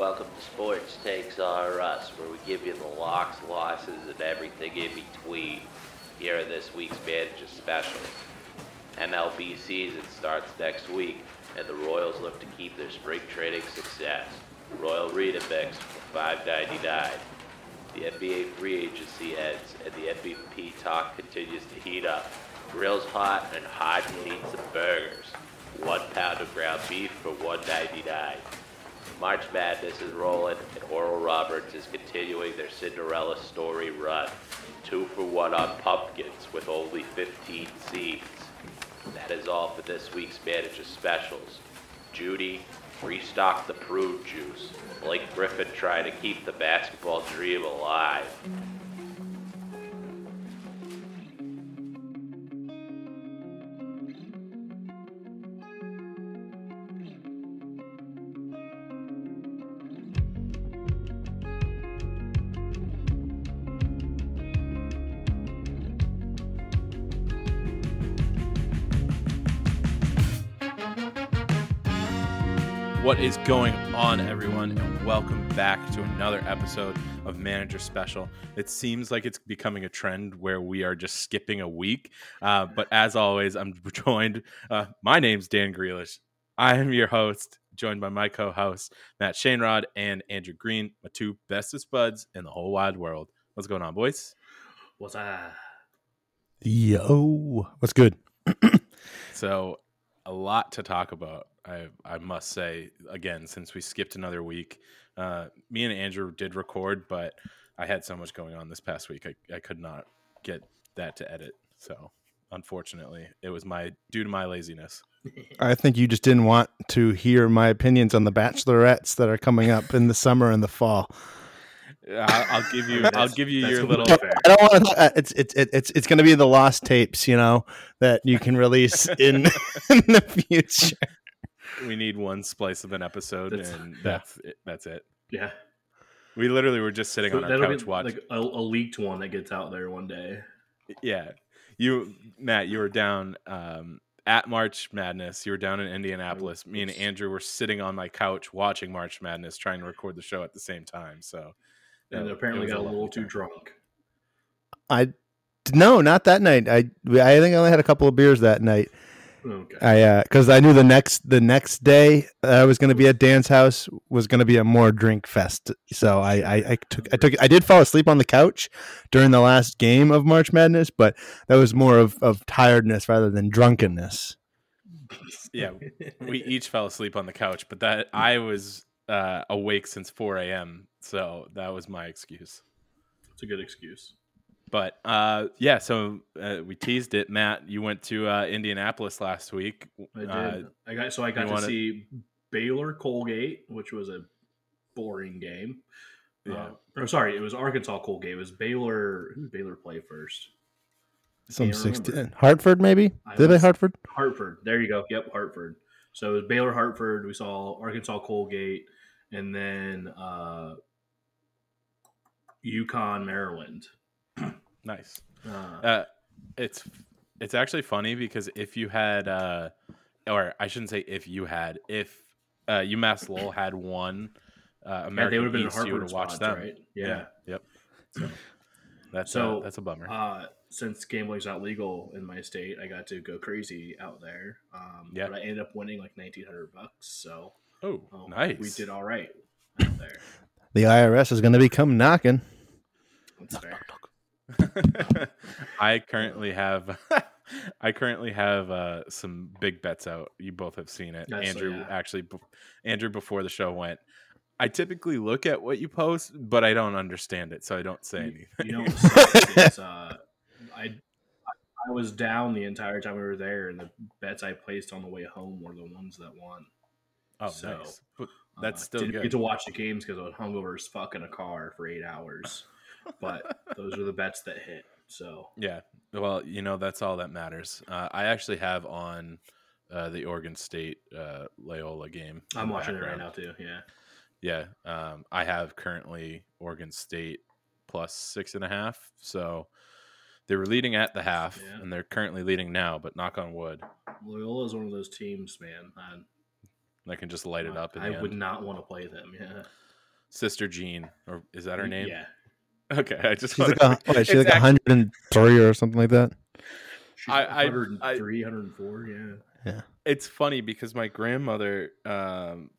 Welcome to Sports Takes R Us, where we give you the locks, losses, and everything in between. Here are this week's manager specials. MLB season starts next week, and the Royals look to keep their spring training success. Royal Mix for $5.99. The NBA free agency ends, and the MVP talk continues to heat up. Grills hot and hot eats some burgers. One pound of ground beef for $1.99. March Madness is rolling, and Oral Roberts is continuing their Cinderella story run. Two for one on pumpkins with only 15 seeds. That is all for this week's manager specials. Judy, restock the prune juice. Blake Griffin trying to keep the basketball dream alive. What is going on, everyone, and welcome back to another episode of Manager Special. It seems like it's becoming a trend where we are just skipping a week, uh, but as always, I'm joined. Uh, my name's Dan Grealish. I am your host, joined by my co-host Matt Shainrod and Andrew Green, my two bestest buds in the whole wide world. What's going on, boys? What's up? Yo, what's good? So, a lot to talk about. I I must say again, since we skipped another week, uh, me and Andrew did record, but I had so much going on this past week, I, I could not get that to edit. So, unfortunately, it was my due to my laziness. I think you just didn't want to hear my opinions on the bachelorettes that are coming up in the summer and the fall. I'll, I'll give you. I'll give you your what- little. Fair. I don't want to. Uh, it's it's it's it's going to be the lost tapes, you know, that you can release in in the future. We need one splice of an episode, That's- and yeah. that's it, that's it. Yeah, We literally were just sitting on our couch watching. like a, a leaked one that gets out there one day. Yeah, you, Matt, you were down um, at March Madness. You were down in Indianapolis. Me and Andrew were sitting on my couch watching March Madness, trying to record the show at the same time. So, And yeah, apparently got a little too drunk. I no, not that night. I I think I only had a couple of beers that night. Okay. I uh because I knew the next the next day I was going to be at Dan's house was going to be a more drink fest. So I, I I took I took I did fall asleep on the couch during the last game of March Madness, but that was more of of tiredness rather than drunkenness. Yeah, we each fell asleep on the couch, but that I was uh, awake since 4 a.m. So that was my excuse. It's a good excuse. But uh, yeah, so uh, we teased it. Matt, you went to uh, Indianapolis last week. I did. Uh, I got so I got to wanna- see Baylor Colgate, which was a boring game. Yeah. Uh, or sorry, it was Arkansas Colgate. It was Baylor. Who did Baylor play first? Some Can't sixteen. Hartford maybe I did they was- Hartford? Hartford. There you go. Yep, Hartford. So it was Baylor Hartford. We saw Arkansas Colgate, and then uh, UConn Maryland. Nice. Uh, Uh, it's it's actually funny because if you had, uh, or I shouldn't say if you had, if uh, UMass Lowell had won uh, yeah, they would have been in East, you would have watched spots, them. right? Yeah. Yep. So that's So, uh, that's a bummer. Uh, since gambling's not legal in my state, I got to go crazy out there. Um, Yeah. But I ended up winning like nineteen hundred bucks. So oh, oh, nice. We did all right out there. The IRS is going to be come knocking. That's fair. I currently have I currently have uh, some big bets out. You both have seen it. Yes, Andrew yeah. actually Andrew before the show went. I typically look at what you post, but I don't understand it, so I don't say anything. You know, is, uh, I I was down the entire time we were there, and the bets I placed on the way home were the ones that won. oh, so, nice. But that's Uh, still didn't good. get to watch the games because I was hungover as fuck in a car for eight hours. But those are the bets that hit. So Yeah. Well, you know, that's all that matters. Uh, I actually have on uh, the Oregon State uh, Loyola game. I'm watching it right now too. Yeah. Yeah. Um, I have currently Oregon State plus six and a half. So they were leading at the half, Yeah. and they're currently leading now, but knock on wood, Loyola is one of those teams, man. I, I can just light it up. I would end. not want to play them. Yeah. sister Jean, or is that her name? Yeah. Okay, I just She's like a, to- what, she's like actually- 103 or something like that. She's I- I- 103, 104, yeah. It's funny because my grandmother, um,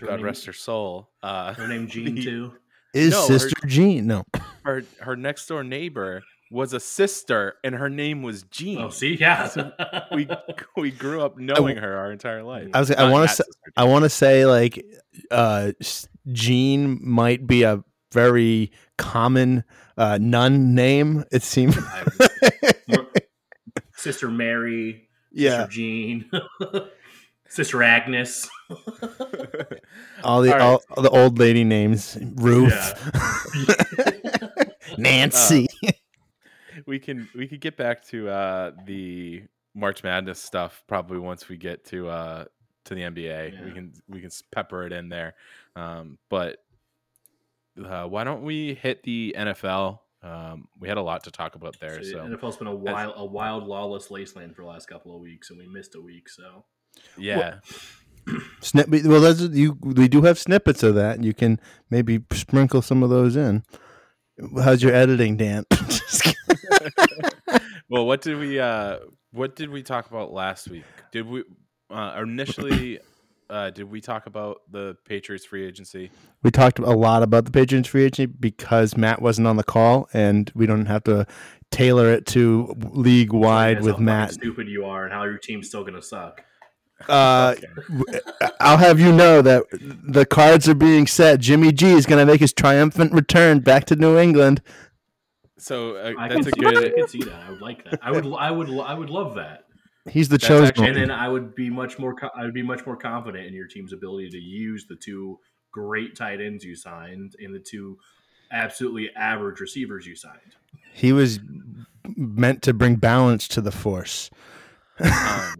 her God name- rest her soul, uh, Her name Jean the- too. Is No, her- Sister Jean? No. her her next door neighbor was a sister, and her name was Jean. Oh, see, yeah. So we we grew up knowing her our entire life. I was. I want to. Say, I want to say like, uh, Jean might be a very common uh, nun name. It seems. More- Sister Mary, yeah. Sister Jean, Sister Agnes. All the All right. all, all the old lady names. Ruth. Nancy. we can we could get back to uh the March Madness stuff probably once we get to uh to the NBA. We can we can pepper it in there. Um but uh, why don't we hit the NFL? Um we had a lot to talk about there. So So, NFL's been a wild, a wild, lawless wasteland for the last couple of weeks, and we missed a week. So yeah. Snip. Well, that's, you. We do have snippets of that. You can maybe sprinkle some of those in. How's your editing, Dan? Just kidding. well, what did we uh what did we talk about last week? Did we uh initially uh did we talk about the Patriots free agency? we talked a lot about the Patriots free agency because Matt wasn't on the call, and we don't have to tailor it to league wide That's with how Matt. stupid you are, and how your team's still gonna suck. Uh, Okay. w- I'll have you know that the cards are being set. Jimmy G is going to make his triumphant return back to New England. So uh, that's can a see, I can see that. I would like that. I would. I would. I would love that. He's the That's chosen actually- And then I would be much more. I would be much more confident in your team's ability to use the two great tight ends you signed and the two absolutely average receivers you signed. He was meant to bring balance to the force. um,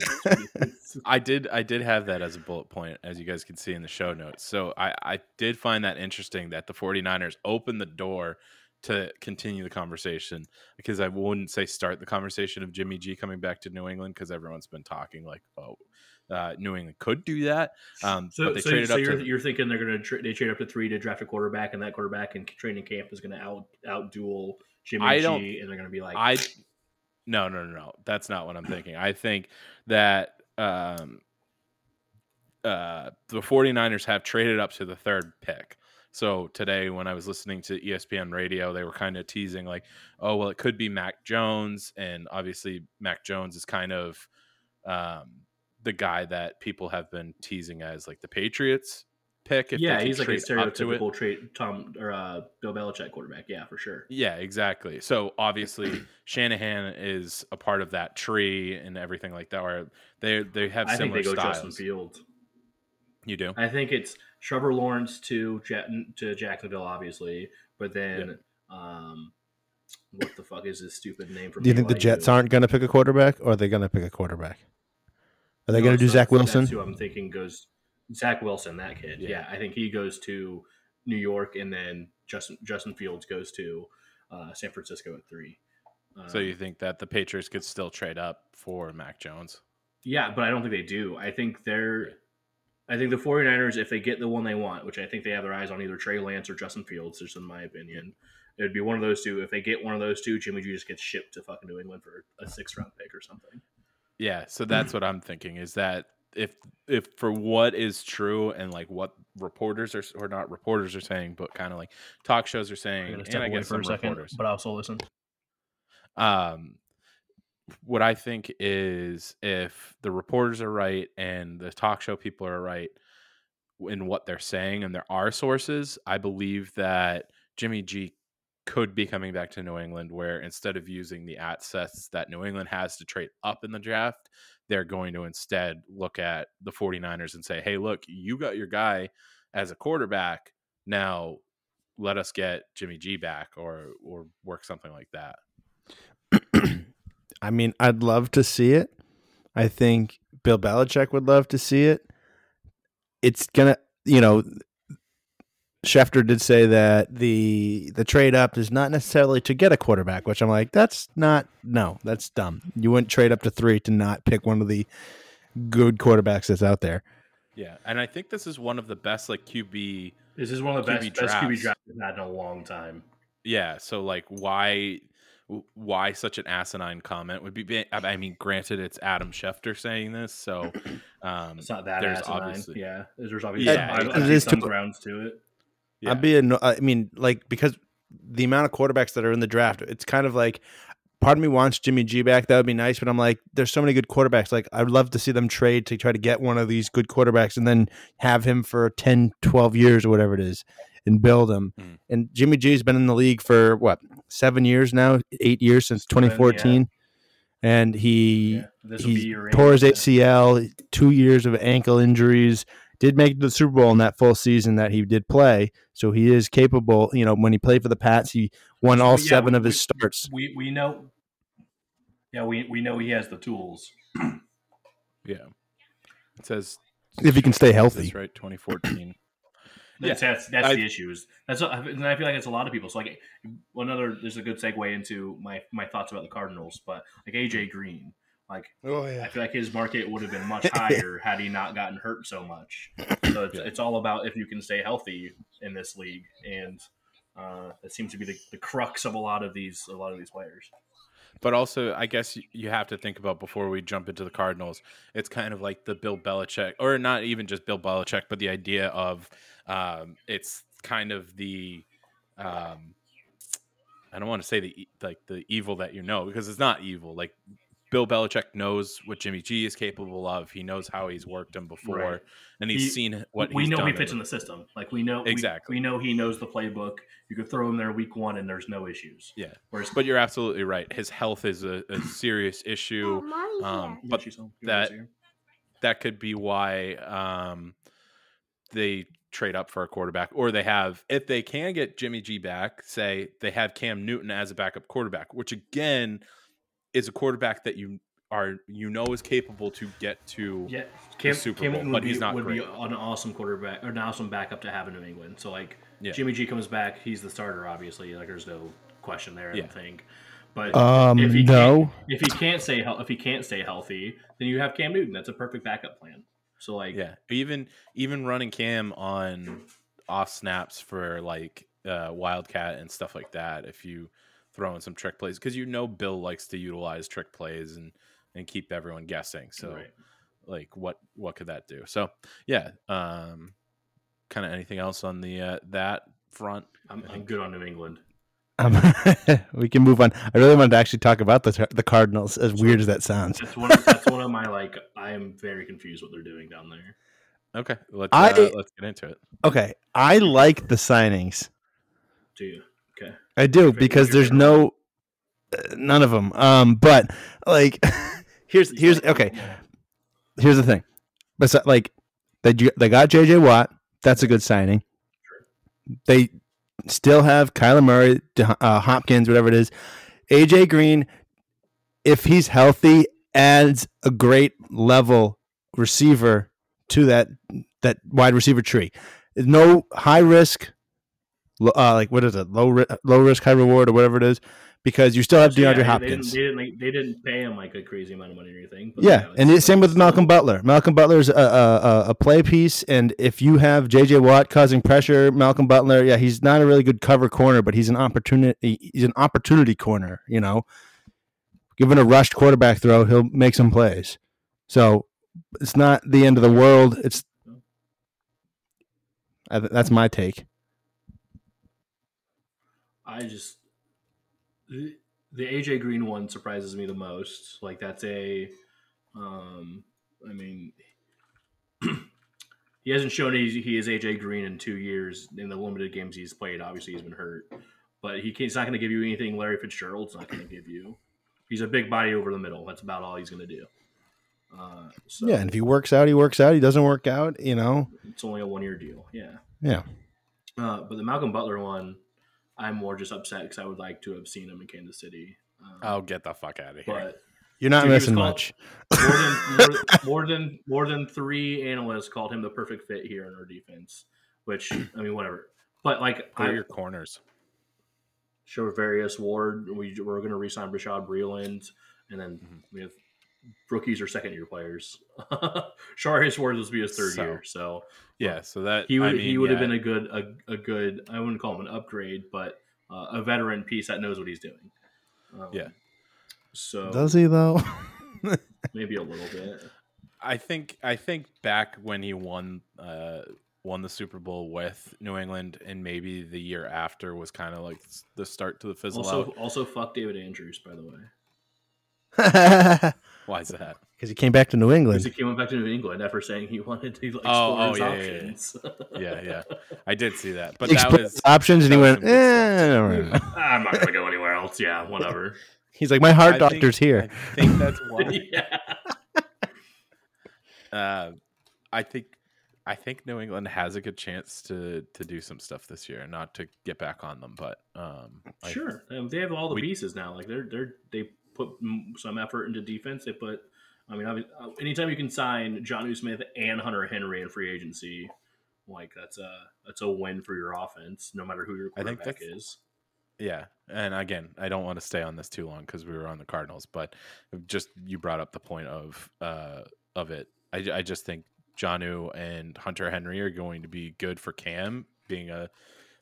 I did I did have that as a bullet point as you guys can see in the show notes. So I I did find that interesting that the 49ers opened the door to continue the conversation because I wouldn't say start the conversation of Jimmy G coming back to New England because everyone's been talking like oh uh, New England could do that. Um, So, but they so, so you're, to you're thinking they're going to tra- they trade up to three to draft a quarterback, and that quarterback in training camp is going to out out duel Jimmy I G, and they're going to be like, I no no no no that's not what I'm thinking. I think that um uh the 49ers have traded up to the third pick. So today when I was listening to ESPN radio, they were kind of teasing like, oh well it could be Mac Jones and obviously Mac Jones is kind of um the guy that people have been teasing as like the Patriots pick if yeah, he's like a trade to it. stereotypical trade Tom or uh, Bill Belichick quarterback. Yeah, for sure. Yeah, exactly. So obviously Shanahan is a part of that tree and everything like that. Where they they have I think similar they go styles. Justin Fields. You do. I think it's Trevor Lawrence to Ja- to Jacksonville, obviously, but then um, what the fuck is his stupid name from? Do you think the Jets aren't going to pick a quarterback, or are they going to pick a quarterback? Are they No, going to do so Zach Wilson? That's who I'm thinking goes. Zach Wilson, that kid. Yeah. Yeah. I think he goes to New York, and then Justin Justin Fields goes to uh, San Francisco at three. So Um, you think that the Patriots could still trade up for Mac Jones? Yeah, but I don't think they do. I think they're. I think the 49ers, if they get the one they want, which I think they have their eyes on either Trey Lance or Justin Fields, just in my opinion, it would be one of those two. If they get one of those two, Jimmy G just gets shipped to fucking New England for a six round pick or something. Yeah. So that's what I'm thinking is that if if for what is true and like what reporters are or not reporters are saying, but kind of like talk shows are saying, and I guess some reporters. but I also listen. Um, what I think is if the reporters are right and the talk show people are right in what they're saying, and there are sources, I believe that Jimmy G could be coming back to New England, where instead of using the assets that New England has to trade up in the draft, they're going to instead look at the 49ers and say, hey, look, you got your guy as a quarterback. Now let us get Jimmy G back or or work something like that. I mean, I'd love to see it. I think Bill Belichick would love to see it. It's gonna, you know, Schefter did say that the the trade up is not necessarily to get a quarterback, which I'm like, that's not no, that's dumb. You wouldn't trade up to three to not pick one of the good quarterbacks that's out there. Yeah, and I think this is one of the best like QB. This is one of the best QB best QB drafts. drafts we've had in a long time. Yeah, so like why why such an asinine comment would be I mean granted it's Adam Schefter saying this, so um It's not that There's asinine. obviously- yeah. There's obviously Yeah, I, it I see some too- grounds to it. yeah. I'm being. I mean, like because the amount of quarterbacks that are in the draft, it's kind of like. Part of me wants Jimmy G back. That would be nice, but I'm like, there's so many good quarterbacks. Like, I'd love to see them trade to try to get one of these good quarterbacks and then have him for 10, 12 years or whatever it is and build him. Mm. And Jimmy G's been in the league for what, seven years now, eight years since Seven, yeah. 2014. And he Yeah. This will be he tore his. ACL, two years of ankle injuries. Did make the Super Bowl in that full season that he did play, so he is capable. You know, when he played for the Pats, he won all Yeah, seven we- of his we- starts. We we know. Yeah, we we know he has the tools. yeah. It says If he can stay healthy. Right, 2014. That's that's, that's I- the issues. That's and I feel like it's a lot of people. So like another, there's a good segue into my my thoughts about the Cardinals, but like AJ Green, like Oh yeah. I feel like his market would have been much higher had he not gotten hurt so much. So it's, Yeah. it's all about if you can stay healthy in this league, and uh, that seems to be the, the crux of a lot of these a lot of these players. But also, I guess you have to think about before we jump into the Cardinals. It's kind of like the Bill Belichick, or not even just Bill Belichick, but the idea of um, it's kind of the um, I don't want to say the like the evil that you know because it's not evil. Like Bill Belichick knows what Jimmy G is capable of. He knows how he's worked him before, Right. and he's He- seen what we he's know done he in fits in the system. Like we know Exactly. We, know he knows the playbook. You could throw him there week one, and there's no issues. Yeah. Whereas, But you're absolutely right. His health is a, a serious issue. Um, but she's that- wanna see her? that could be why um, they trade up for a quarterback, or they have if they can get Jimmy G back. Say they have Cam Newton as a backup quarterback, which again is a quarterback that you are you know is capable to get to. Yeah, Cam, Super Cam Bowl, Newton but would, he's be, not would be an awesome quarterback or an awesome backup to have in New England. So like Yeah. Jimmy G comes back, he's the starter. Obviously, like there's no question there. I Yeah. don't think. But Um, if he no. can't, if he can't stay if he can't stay healthy, then you have Cam Newton. That's a perfect backup plan. So like Yeah, even even running Cam on off snaps for like uh, Wildcat and stuff like that. If you throw in some trick plays, because you know Bill likes to utilize trick plays and and keep everyone guessing. So Right. like what what could that do? So yeah, um, kind of anything else on the uh, that front? I'm, I'm good on New England. Um, we can move on. I really wanted to actually talk about the the Cardinals, as weird as that sounds. That's one. Of, that's one of my like. I am very confused what they're doing down there. Okay, let's I- uh, let's get into it. Okay, I like the signings. Do you? Okay. I do What's because there's no uh, none of them. Um, but like, here's here's okay. Here's the thing. But so, like, they they got J.J. Watt. That's a good signing. They still have Kyler Murray, uh, Hopkins, whatever it is. AJ Green, if he's healthy, adds a great level receiver to that that wide receiver tree. No high risk, uh, like what is it? Low low risk, high reward, or whatever it is, because you still have So, yeah, DeAndre Hopkins. They didn't, they didn't. They didn't pay him like a crazy amount of money or anything. Yeah, and it's it's same with Malcolm Butler. Malcolm Butler's a, a, a- a play piece, and if you have J.J. Watt causing pressure, Malcolm Butler, yeah, he's not a really good cover corner, but he's an opportunity. He's an opportunity corner. You know, given a rushed quarterback throw, he'll make some plays. So it's not the end of the world. It's I, that's my take. I just the, the AJ Green one surprises me the most. Like that's a, um, I mean, he hasn't shown he, he is AJ Green in two years in the limited games he's played. Obviously, he's been hurt, but he can, he's not going to give you anything. Larry Fitzgerald's not going to give you. He's a big body over the middle. That's about all he's going to do. Uh, so Yeah, and if he works out, he works out. He doesn't work out, you know. it's only a one year deal. Yeah. Yeah. Uh, but the Malcolm Butler one, I'm more just upset because I would like to have seen him in Kansas City. Um, Oh, get the fuck out of here! but You're not Dude, missing much. more than more, more than more than three analysts called him the perfect fit here in our defense. Which I mean, whatever. But like, Who are I your corners? Charvarius Ward. We we're going to resign Rashad Breeland, and then Mhm. we have rookies or second year players. Shari Swords was be his third So, year, so Yeah, so that he would I mean, he would have been a good a, a good I wouldn't call him an upgrade, but uh, a veteran piece that knows what he's doing. Um, Yeah. So Does he though? maybe a little bit. I think I think back when he won uh won the Super Bowl with New England and maybe the year after was kind of like the start to the fizzle Also, out. also fuck David Andrews, by the way, Because Why is that? Because he came back to New England. because England. he came back to New England after saying he wanted to explore Oh, oh, his yeah, yeah, yeah. options. Yeah, yeah. I did see that. But He that was his options, and he went, some eh. I don't I'm not gonna go anywhere else. Yeah, whatever. He's like, my heart I think- doctor's here. I think that's why. yeah. uh, I think I think New England has a good chance to to do some stuff this year. Not to get back on them, but um, I- Sure, Um, they have all the We- pieces now. Like they're they're they put some effort into defense. They put, I mean, uh, anytime you can sign John Smith and Hunter Henry in free agency, like that's a that's a win for your offense, no matter who your I think quarterback is. Yeah, and again, I don't want to stay on this too long because we were on the Cardinals, but just you brought up the point of uh of it. I, I just think Jonnu and Hunter Henry are going to be good for Cam being a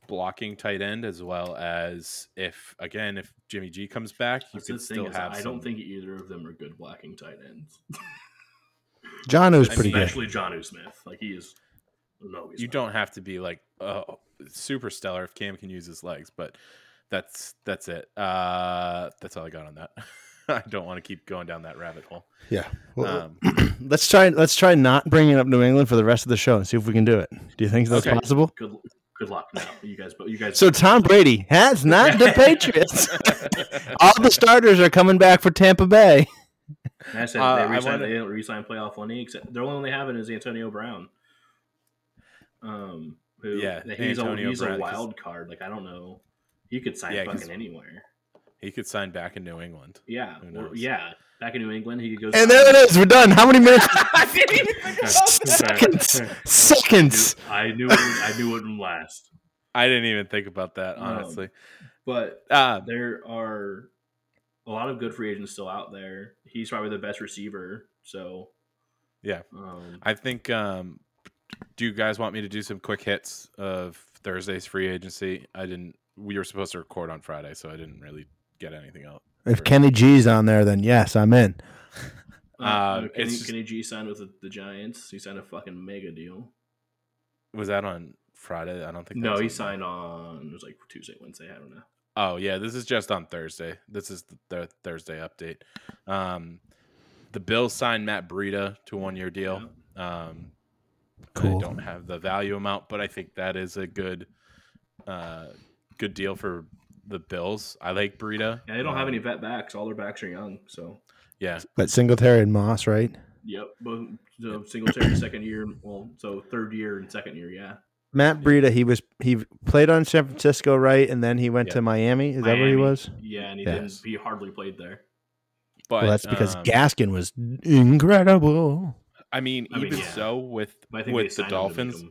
blocking tight end as well as if again if Jimmy G comes back, you That's could still have. I some- don't think either of them are good blocking tight ends, John was I pretty mean- good. especially John Smith. Like he is. No, he's you not. don't have to be like uh, super stellar if Cam can use his legs, but that's that's it. Uh, that's all I got on that. I don't want to keep going down that rabbit hole. Yeah. Well, Um, let's try. Let's try not bringing up New England for the rest of the show and see if we can do it. Do you think that's Okay. possible? Good, good luck now, you guys. But you guys. So Tom Brady has not the Patriots. All the starters are coming back for Tampa Bay. And I said Uh, they I re-signed, wanna- they didn't re-sign playoff money. Except they're only having is Antonio Brown. Um, who Yeah, he's Antonio a he's Brown, a 'cause- wild card. Like I don't know, he could sign Yeah, 'cause- fucking anywhere. he could sign back in New England. Yeah, Who or- yeah. Back in New England, he could go. And there it is. We're done. How many minutes? Seconds. Seconds. Seconds. I knew it, I knew it would last. I didn't even think about that Um, honestly. But Uh, there are a lot of good free agents still out there. He's probably the best receiver. So Yeah. um, I think. Um, do you guys want me to do some quick hits of Thursday's free agency? I didn't. We were supposed to record on Friday, so I didn't really get anything out. If Kenny G's on there, then yes, I'm in. uh, Uh, Kenny, it's just- Kenny G signed with the, the Giants. He signed a fucking mega deal. Was that on Friday? I don't think. that No, was he on- signed on it was like Tuesday, Wednesday. I don't know. Oh yeah, this is just on Thursday. This is the, the Thursday update. Um, the Bills signed Matt Breida to a one year deal. Um, Cool. I don't have the value amount, but I think that is a good, uh, good deal for the Bills. I like Breida. Yeah, they don't have Um, any vet backs. All their backs are young. So Yeah, But Singletary and Moss, right? yep, both so Singletary second year. Well, so third year and second year. Yeah, Matt Breida, he was he played on San Francisco, right? And then he went Yeah. to Miami. Is that where he was? Yeah, and he Yes. didn't. He hardly played there. but well, that's because um, Gaskin was incredible. I mean, I mean, even yeah. so, with But I think they with the signed him to make Dolphins,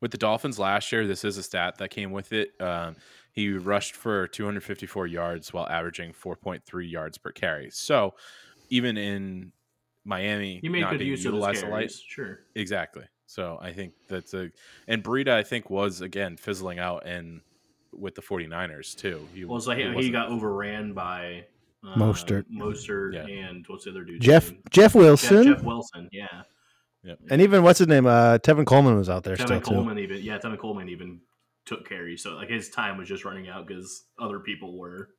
with the Dolphins last year, this is a stat that came with it. Um, he rushed for 254 yards while averaging 4.3 yards per carry. So even in Miami, He made not good being use of his utilized a lot- carries. Sure. exactly. So I think that's a and Breida, I think, was again fizzling out and with the 49ers too. He, Well, it's like he he, got overran by uh, Mostert. Mostert, Yeah. and what's the other dude? Jeff name? Jeff Jeff, Wilson, Jeff Wilson. Yeah. and even what's his name? Uh, Tevin Coleman was out there Tevin still Coleman even. Yeah, Tevin Coleman even took carries. So like his time was just running out because other people were,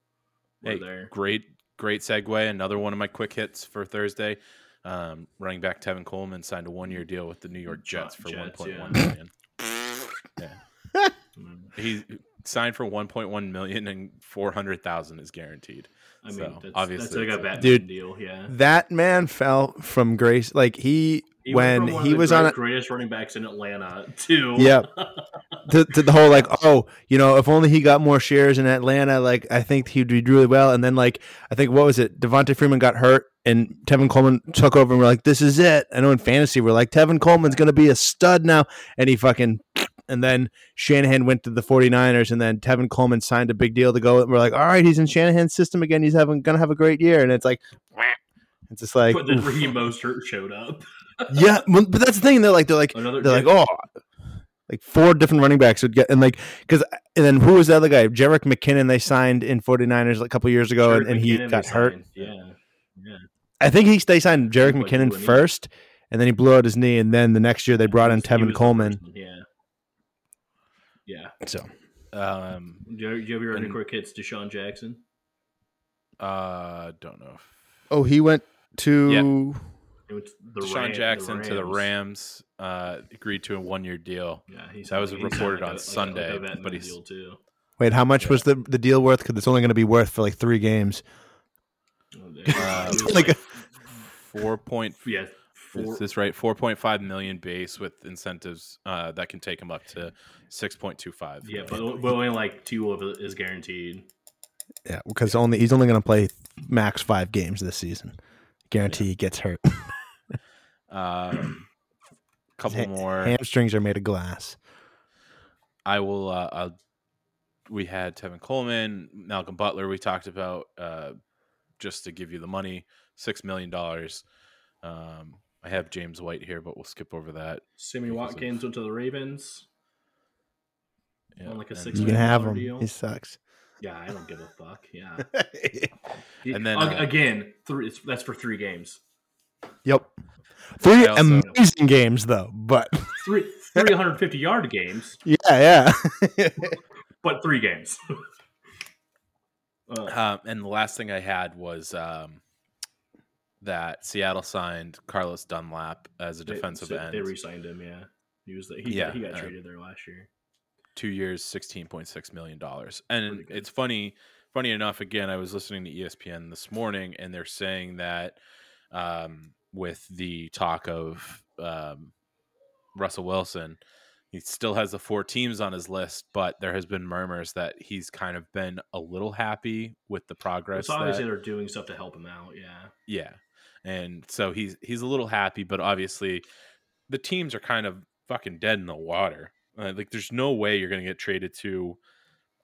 were Hey, there. great, great segue. Another one of my quick hits for Thursday. Um, running back Tevin Coleman signed a one-year deal with the New York Jets for Jets, 1.1 yeah. million. Mm. He signed for 1.1 million and 400,000 is guaranteed. I mean, So, that's, obviously that's like a a- Batman Dude, deal. Yeah. That man fell from grace. Like he, He went when from one of he the was on great- it. greatest running backs in Atlanta too. Yeah. to, to the whole like oh you know if only he got more shares in Atlanta like I think he'd do really well and then like I think what was it Devonta Freeman got hurt and Tevin Coleman took over and we're like this is it I know in fantasy we're like Tevin Coleman's gonna be a stud now and he fucking and then Shanahan went to the 49ers and then Tevin Coleman signed a big deal to go and we're like all right he's in Shanahan's system again he's having gonna have a great year and it's like It's just like, but then. Raheem Mostert showed up. yeah, but that's the thing. They're like, they're like, Another they're like, oh, like four different running backs would get, and like, because, and then who was the other guy? Jerick McKinnon, they signed in 49ers a couple years ago, and, and he McKinnon got hurt. signed. Yeah, yeah. I think he they signed Jerick McKinnon blew a knee. first, and then he blew out his knee, and then the next year they brought in Tevin Coleman. Yeah, yeah. So Um, Do you, do you ever heard any And- quick hits DeSean Jackson? uh, don't know. if- oh, he went to It was the DeSean Ram- the Jackson to the Rams uh, agreed to a one-year deal. Yeah, he's That was he's reported like on a- like Sunday, like a vet but he's- deal too. wait. How much Yeah. was the the deal worth? Because it's only going to be worth for like three games. Uh, It was like like, Four point. yeah, four, Is this right? Four point five million base with incentives uh, that can take him up to six point two five. yeah, but, but only like two of it is guaranteed. Yeah, because only he's only going to play max five games this season. Guarantee he gets hurt. Um, couple Ha- more. Hamstrings are made of glass. I will. Uh, I'll, we had Tevin Coleman, Malcolm Butler. We talked about uh, just to give you the money, six million dollars. Um, I have James White here, but we'll skip over that. Sammy Because of- Watkins went to the Ravens. Yeah, On like a six You can have him. deal. He sucks. Yeah, I don't give a fuck. Yeah, And then, uh, again, three. it's- That's for three games. Yep. Three also- amazing games though, but Three three hundred fifty yard games, yeah, yeah. but three games. Uh, Um, and the last thing I had was um, that Seattle signed Carlos Dunlap as a they- defensive so end. They re-signed him. Yeah, he was. The, he, Yeah, he got traded there last year. two years, sixteen point six million dollars. And it's funny, funny enough. Again, I was listening to ESPN this morning, and they're saying that um, with the talk of um, Russell Wilson, he still has the four teams on his list, but there has been murmurs that he's kind of been a little happy with the progress. It's obviously that- they're doing stuff to help him out. Yeah, yeah, and so he's he's a little happy, but obviously the teams are kind of fucking dead in the water. Uh, like, there's no way you're going to get traded to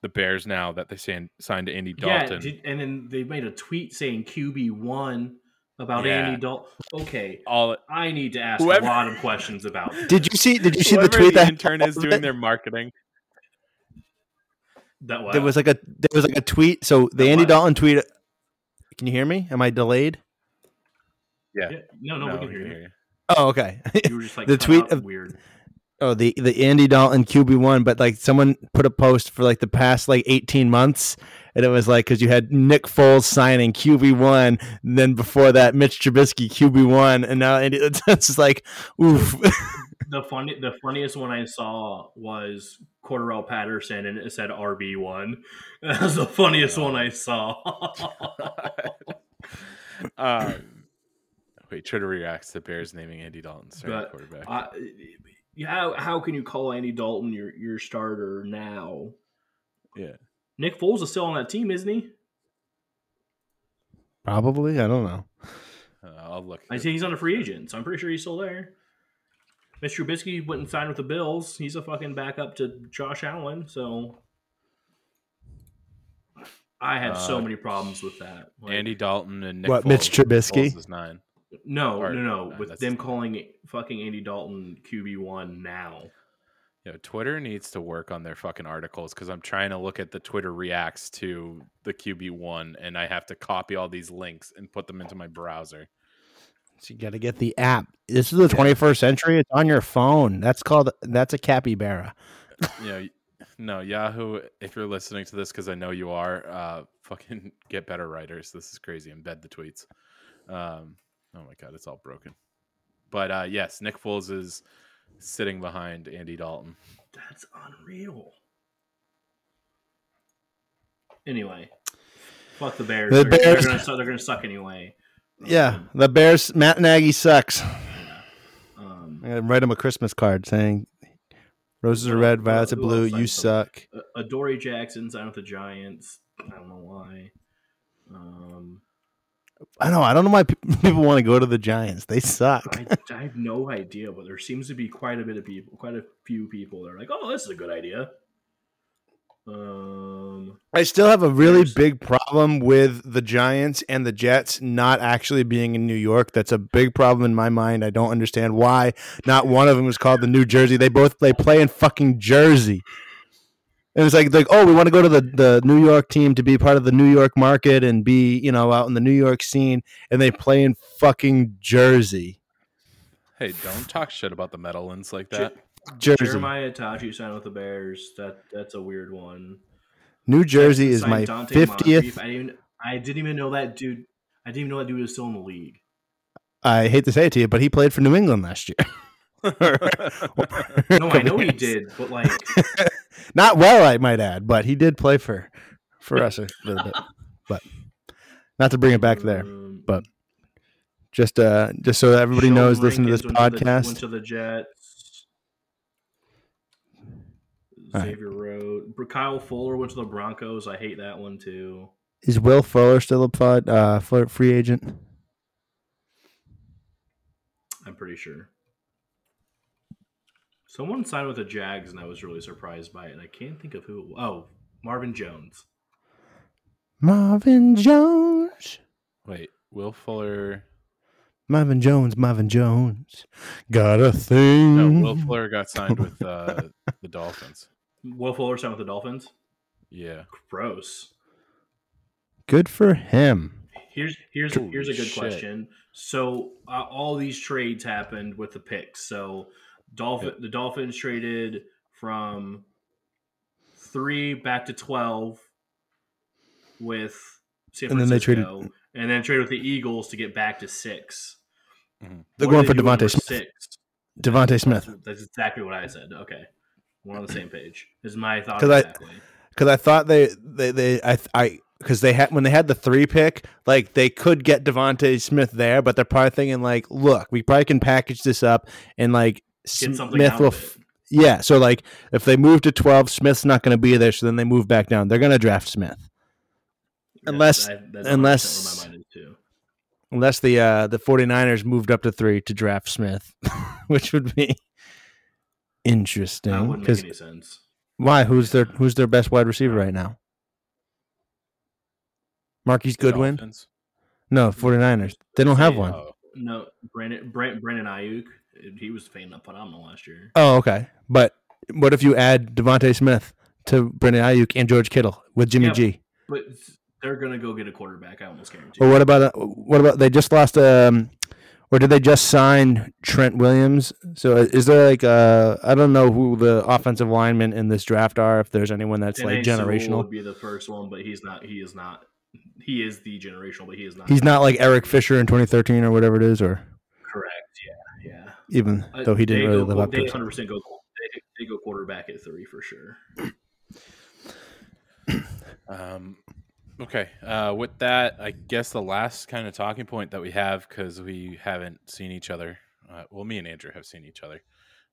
the Bears now that they signed signed Andy Dalton. yeah. Did, and then they made a tweet saying QB one about Yeah. Andy Dalton. Okay, All I need to ask Whoever- a lot of questions about. this. Did you see? Did you see the whoever tweet that intern is doing their marketing. that? Wow. there was like a there was like a tweet? So the That Andy what? Dalton tweet. Can you hear me? Am I delayed? Yeah, Yeah, no, no, we can we hear can you. hear you. Oh, okay. You were just like The tweet of- weird. oh, the the Andy Dalton QB one, but like someone put a post for like the past like eighteen months, and it was like because you had Nick Foles signing QB one, then before that Mitch Trubisky QB one, and now Andy. It's just like, oof. The funny, the funniest one I saw was Cordarrelle Patterson, and it said RB one. That was the funniest one I saw. um, wait, Twitter reacts to Bears naming Andy Dalton starting But quarterback. I, how how can you call Andy Dalton your your starter now? yeah, Nick Foles is still on that team, isn't he? Probably, I don't know. uh, I'll look. I it say he's on a free agent, so I'm pretty sure he's still there. Mr. Trubisky went and signed with the Bills. He's a fucking backup to Josh Allen, so I had so Uh, many problems with that. Like, Andy Dalton and Nick What, Foles. Mitch Trubisky? Foles is nine. No, or- no, no, no, with that's- them calling fucking Andy Dalton QB one now. Yo, Twitter needs to work on their fucking articles because I'm trying to look at the Twitter reacts to the QB one, and I have to copy all these links and put them into my browser. So you got to get the app. This is the 21st century. It's on your phone. That's called. That's a capybara. you know, no Yahoo. If you're listening to this, because I know you are, uh, fucking get better writers. This is crazy. Embed the tweets. Um, oh my god, it's all broken. But uh, yes, Nick Foles is sitting behind Andy Dalton. That's unreal. Anyway, fuck the Bears. The they're, they're Bears- gonna suck, they're gonna suck anyway. Yeah, Um, the Bears. Matt Nagy sucks. yeah. Um, I'm gonna write him a Christmas card saying, "Roses are red, violets are blue. You signed suck." Adoree Jackson signed with the Giants. I don't know why. Um, I know. I don't know why people want to go to the Giants. They suck. I, I have no idea, but there seems to be quite a bit of people, quite a few people that are like, "Oh, this is a good idea." Um, I still have a really big problem with the Giants and the Jets not actually being in New York. That's a big problem in my mind. I don't understand why not one of them is called the New Jersey. They both they play in fucking Jersey. And it's like like oh we want to go to the the New York team to be part of the New York market and be you know out in the New York scene and they play in fucking Jersey. Hey, don't talk shit about the Meadowlands like that. Jersey. Jeremiah Attaochu signed with the Bears. That that's a weird one. New Jersey is my Dante fiftieth. I didn't even I didn't even know that dude. I didn't even know that dude was still in the league. I hate to say it to you, but he played for New England last year. No, I know he did, but like, Not well, I might add, but he did play for for us a little bit. But not to bring it back there, um, but just uh just so everybody Sheldon knows listen to this went to the- podcast. went to the Jets. All right. Xavier Road. Kyle Fuller went to the Broncos. I hate that one too. Is Will Fuller still a pod, uh free agent? I'm pretty sure. Someone signed with the Jags, and I was really surprised by it. And I can't think of who. Oh, Marvin Jones. Marvin Jones. Wait, Will Fuller. Marvin Jones, Marvin Jones. Got a thing. No, Will Fuller got signed with uh, the Dolphins. Will Fuller signed with the Dolphins. Yeah. Gross. Good for him. Here's here's Holy here's a good shit. question. So uh, all these trades happened with the picks. So Dolphin the Dolphins traded from three back to twelve with San And then they traded- and then traded with the Eagles to get back to six. Mm-hmm. They're What going are for they doing DeVonta Smith. Six. DeVonta Smith. That's, that's exactly what I said. Okay, we're on the same page. Is my thought 'Cause I- exactly? because I thought they they they I I because they had when they had the three pick, like they could get DeVonta Smith there, but they're probably thinking like, look, we probably can package this up and like Get something Smith will, of f- it. yeah. So like if they move to twelve, Smith's not going to be there, so then they move back down. They're going to draft Smith unless- I- unless- where my mind is too. unless the uh the 49ers moved up to three to draft Smith, which would be That interesting. wouldn't make any sense. why? Who's their who's their best wide receiver right now? Marquise Goodwin. No, 49ers. They don't have one. Oh, No, Brandon Brandon Aiyuk, he was phenom- phenomenal last year. Oh, okay. But what if you add DeVonta Smith to Brandon Aiyuk and George Kittle with Jimmy Yeah, G? But they're gonna go get a quarterback. I almost guarantee. Or what about uh, what about they just lost um or did they just sign Trent Williams? So uh, is there like uh I don't know who the offensive linemen in this draft are if there's anyone that's like Penei generational. would be the first one, but he's not. He is not. He is the generational, but he is not. He's not like Eric Fisher in 2013 or whatever it is or correct. Yeah. Even Uh, though he didn't really go, live up to They it. 100 percent go. They, they go quarterback at three for sure. Um, okay. Uh, with that, I guess the last kind of talking point that we have because we haven't seen each other. Uh, well, me and Andrew have seen each other,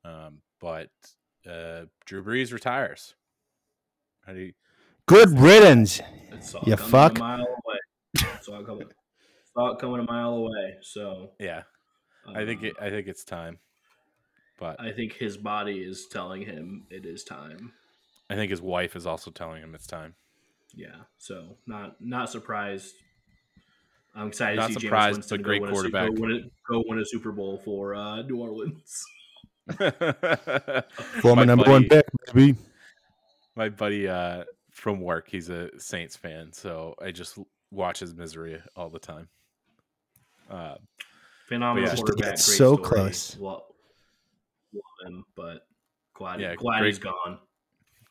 um, but uh, Drew Brees retires. How do you? Good riddance. It's saw You coming fuck. a mile away. Saw it. Saw it coming a mile away. So Yeah, I think uh, it, I think it's time, but I think his body is telling him it is time. I think his wife is also telling him it's time. Yeah, so not not surprised. I'm excited Not to see surprised, Jameis Winston but great go win, a, quarterback. go, win a, go win a Super Bowl for uh, New Orleans. Former My number one pick, baby. My buddy uh, from work, he's a Saints fan, so I just watch his misery all the time. Uh, Phenomenal Yeah. Just to quarterback. get great so story. close. Well, love him, but glad, Yeah, glad great- he's gone.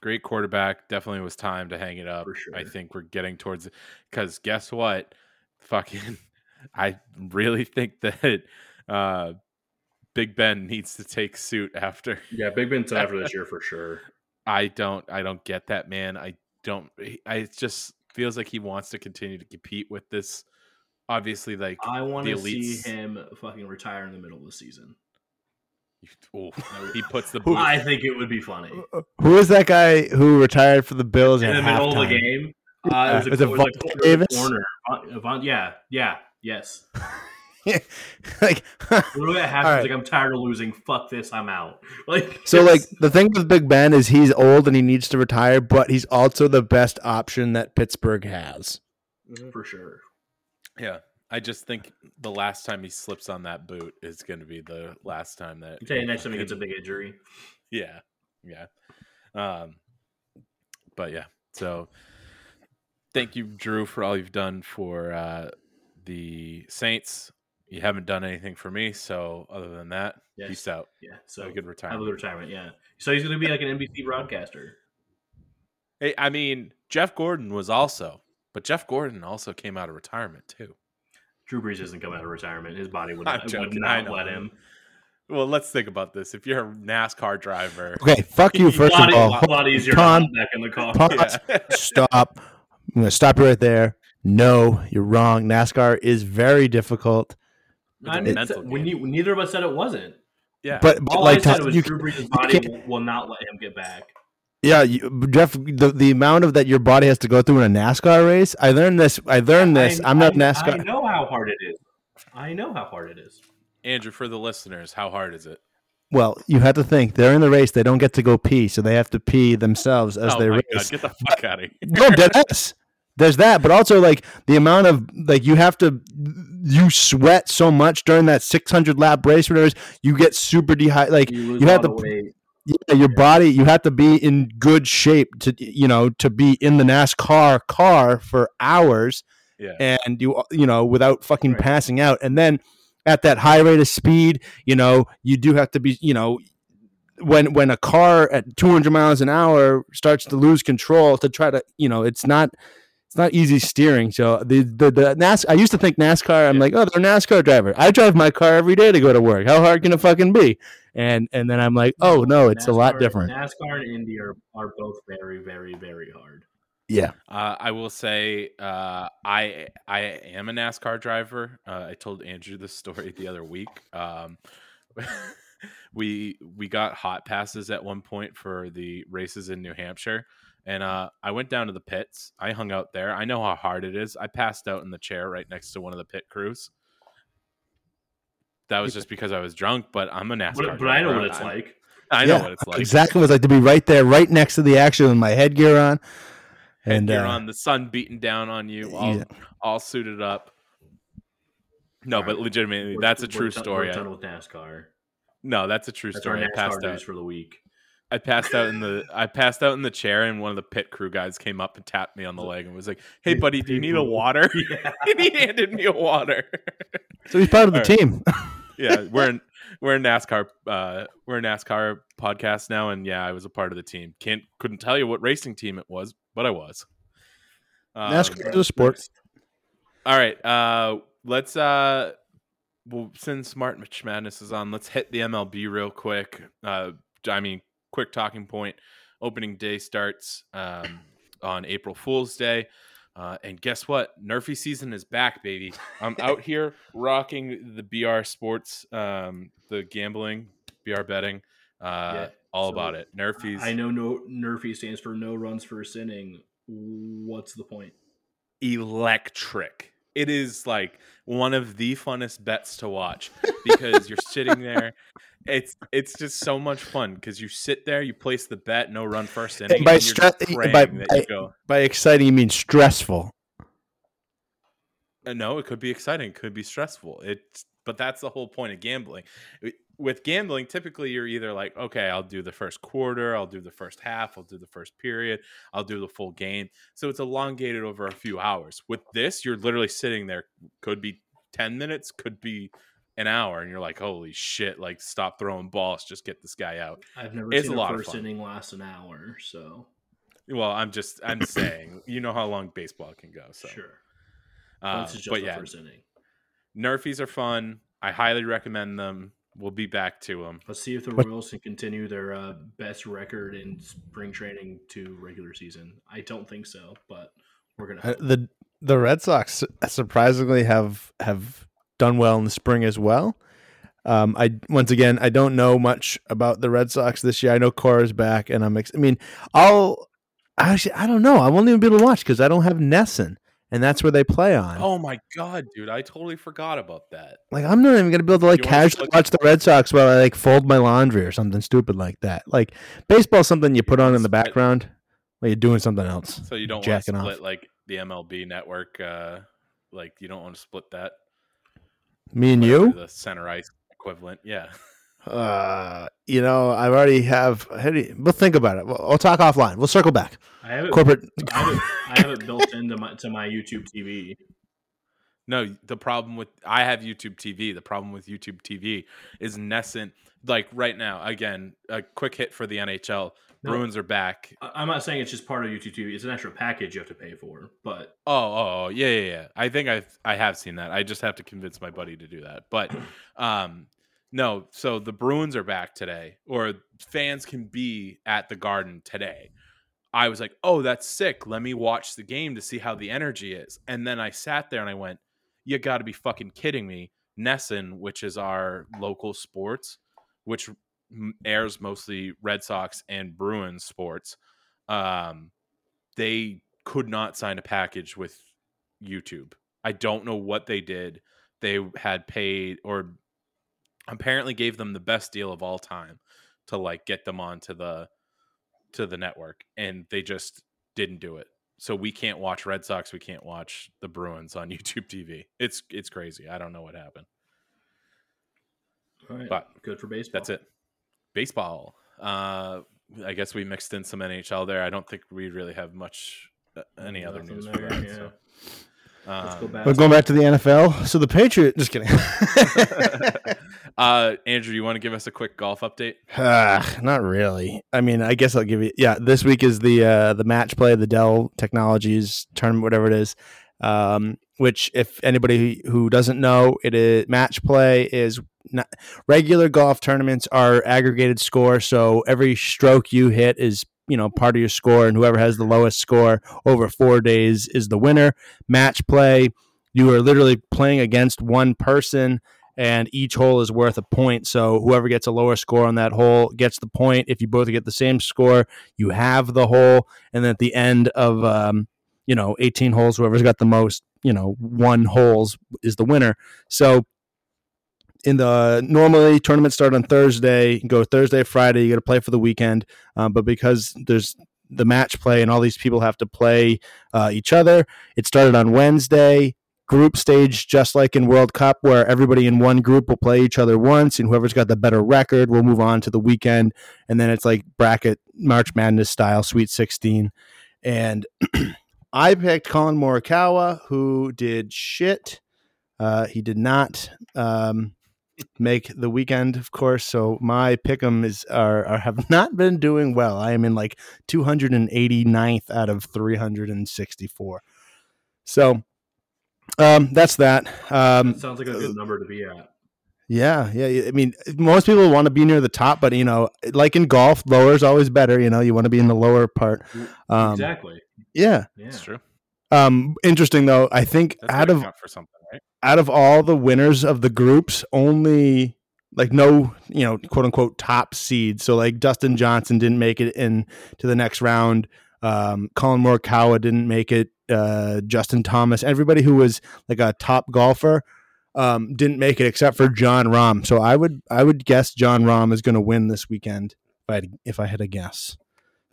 great quarterback. Definitely was time to hang it up. For sure. I think we're getting towards because guess what? Fucking, I really think that uh, Big Ben needs to take suit after. Yeah, Big Ben's out for this year for sure. I don't, I don't get that man. I don't. I it just feels like he wants to continue to compete with this. Obviously, like I want to see him fucking retire in the middle of the season. oh, he puts the Who- boot. I think it would be funny. Who is that guy who retired for the Bills in the middle of the game. Uh, it was a, Was it it was a corner- Davis? corner. Von- Von- yeah, yeah, yes. like Literally at half, All he's right. like, I'm tired of losing. Fuck this, I'm out. Like so like the thing with Big Ben is he's old and he needs to retire, but he's also the best option that Pittsburgh has. for sure. Yeah. I just think the last time he slips on that boot is going to be the last time that. You, next time he gets a big injury. Yeah, yeah. Um, but yeah, so thank you, Drew, for all you've done for uh, the Saints. You haven't done anything for me, so other than that, Yes. peace out. Yeah, So so a good have a good retirement. Yeah, so he's going to be like an NBC broadcaster. Hey, I mean, Jeff Gordon was also, but Jeff Gordon also came out of retirement too. Drew Brees isn't coming out of retirement. His body would not, would not let him. Well, let's think about this. If you're a NASCAR driver, Okay, fuck you. First lot, of all, lot, lot easier Tom, back in the car. Pause. Yeah. stop. I'm going to stop you right there. No, you're wrong. NASCAR is very difficult. I It's mental when you, neither of us said it wasn't. yeah, But, but All like I said Tom- was you, Drew Brees' body will, will not let him get back. Yeah, you, Jeff. The, the amount of that your body has to go through in a NASCAR race. I learned this. I learned this. I, I'm not I, NASCAR. I know how hard it is. I know how hard it is. Andrew, for the listeners, how hard is it? Well, you have to think they're in the race. They don't get to go pee, so they have to pee themselves as oh they my race. god, get the fuck out of here! no, dead ass. There's that, but also like the amount of like you have to you sweat so much during that 600 lap race. Whatever, it is, you get super dehydrated. Like You, lose you have to weight. Yeah, your body you have to be in good shape to you know to be in the NASCAR car for hours Yeah, and you you know without fucking Right. passing out. And then at that high rate of speed you know you do have to be you know when when a car at 200 miles an hour starts to lose control to try to you know it's not it's not easy steering. So the the, the NAS, I used to think NASCAR I'm Yeah. like oh they're a NASCAR driver. I drive my car every day to go to work. How hard can it fucking be and and then I'm like oh no it's a lot different NASCAR and Indy are, are both very, very, very hard. yeah uh, I will say uh, I I am a NASCAR driver. Uh, I told Andrew this story the other week. Um, we we got hot passes at one point for the races in New Hampshire, and uh, I went down to the pits. I hung out there. I know how hard it is. I passed out in the chair right next to one of the pit crews. That was just because I was drunk, but I'm a NASCAR. But, but I know what it's I- like. I know Yeah, what it's like. exactly what it's like to be right there right next to the action with my headgear on and Headgear uh, on, the sun beating down on you, all, yeah. all suited up. No, All but right. legitimately, We're- that's a we're true done- story. We're done with NASCAR. no, that's a true That's story. I NASCAR news out. for the week. I passed out in the I passed out in the chair, and one of the pit crew guys came up and tapped me on the leg and was like, "Hey, buddy, do you need a water?" Yeah. and he handed me a water. so he's part of the All right. team yeah, we're in we're in NASCAR. Uh, we're a NASCAR podcast now, and yeah, I was a part of the team. Can't couldn't tell you what racing team it was, but I was. Um, NASCAR is a sport All right. Uh let's uh well since March Madness is on, let's hit the MLB real quick. Uh I mean, quick talking point. Opening day starts um on April Fool's Day. Uh, and guess what? Nerfy season is back, baby. I'm out here rocking the BR sports, um, the gambling, BR betting, uh, Yeah, all so about it. Nerfies. I know no Nerfy stands for no runs first inning. What's the point? electric. It is like one of the funnest bets to watch because you're sitting there. It's it's just so much fun because you sit there, you place the bet, no run first inning, by and stre- by- by- by exciting you mean stressful Uh, No, it could be exciting, it could be stressful. It's but that's the whole point of gambling. With gambling, typically you're either like, okay, I'll do the first quarter, I'll do the first half, I'll do the first period, I'll do the full game. So it's elongated over a few hours. With this, you're literally sitting there, could be 10 minutes, could be an hour, and you're like, holy shit, like stop throwing balls, just get this guy out. I've never It's seen a lot a of first inning last an hour, so Well, I'm just I'm saying, you know how long baseball can go. So sure. uh, just but the yeah, first inning. Nerfies are fun. I highly recommend them. We'll be back to them. Let's see if the Royals can continue their uh, best record in spring training to regular season. I don't think so, but we're gonna. Uh, the the Red Sox surprisingly have have done well in the spring as well. Um, I once again I don't know much about the Red Sox this year. I know Cora's back, and I'm. Ex- I mean, I'll actually I don't know. I won't even be able to watch because I don't have NESN, and that's where they play on. Oh my god, dude! I totally forgot about that. Like I'm not even gonna be able to like casually watch the Red Sox while I like fold my laundry or something stupid like that. Like baseball's something you put on in the background while you're doing something else. So you don't want to split off. like the MLB network. Uh, like you don't want to split that. Me and you, the center ice equivalent. Yeah. uh, you know, I've already have. how do you- We'll think about it. We'll, we'll talk offline. We'll circle back. I have it. Corporate. I have it, I have it built into my to my YouTube TV. No, the problem with I have YouTube TV. The problem with YouTube TV is NESN. Like right now, again, a quick hit for the NHL. No. Bruins are back. I- I'm not saying it's just part of YouTube TV. It's an extra package you have to pay for. But Oh, oh, oh, yeah, yeah, yeah. I think I've I have seen that. I just have to convince my buddy to do that. But um no, so the Bruins are back today, or fans can be at the Garden today. I was like, oh, that's sick. Let me watch the game to see how the energy is. And then I sat there and I went, you got to be fucking kidding me. NESN, which is our local sports, which airs mostly Red Sox and Bruins sports, um, they could not sign a package with YouTube. I don't know what they did. They had paid or apparently gave them the best deal of all time to like get them onto the to the network and they just didn't do it. So we can't watch Red Sox, we can't watch the Bruins on YouTube TV. It's it's crazy. I don't know what happened. all right, But good for baseball. That's it. Baseball. Uh I guess we mixed in some NHL there. I don't think we really have much uh, any other Nothing news there, for that. yeah. So. Let's go Um, back. We're going back to the NFL. So the Patriot. Just kidding. uh, Andrew, you want to give us a quick golf update? Ah, not really. I mean, I guess I'll give you. Yeah, this week is the uh, the match play, the Dell Technologies tournament, whatever it is. Um, which, if anybody who doesn't know, it is match play is not, regular golf tournaments are aggregated score. So every stroke you hit is you know part of your score, and whoever has the lowest score over four days is the winner. Match play, you are literally playing against one person and each hole is worth a point. So whoever gets a lower score on that hole gets the point. If you both get the same score, you have the hole, and then at the end of um, you know 18 holes, whoever's got the most you know one holes is the winner. So in the normally tournaments start on Thursday, go Thursday, Friday. You got to play for the weekend, um, but because there's the match play and all these people have to play uh, each other, it started on Wednesday group stage, just like in World Cup, where everybody in one group will play each other once, and whoever's got the better record will move on to the weekend. And then it's like bracket March Madness style, Sweet 16. And I picked Collin Morikawa, who did shit. Uh, he did not um, make the weekend, of course. So my pick'em is are, are have not been doing well. I am in like 289th out of 364. So um, that's that. Um, That sounds like a good number to be at. yeah, yeah. yeah. I mean, most people want to be near the top, but you know, like in golf, lower is always better. You know, you want to be in the lower part. Um, exactly. Yeah. Yeah. That's true. Um, interesting though. I think That's out of for something, right? out of all the winners of the groups, only like no, you know, quote unquote top seed. So like Dustin Johnson didn't make it in to the next round. Um, Collin Morikawa didn't make it. Uh, Justin Thomas, everybody who was like a top golfer, um, didn't make it except for Jon Rahm. So I would I would guess Jon Rahm is going to win this weekend if I had, if I had a guess.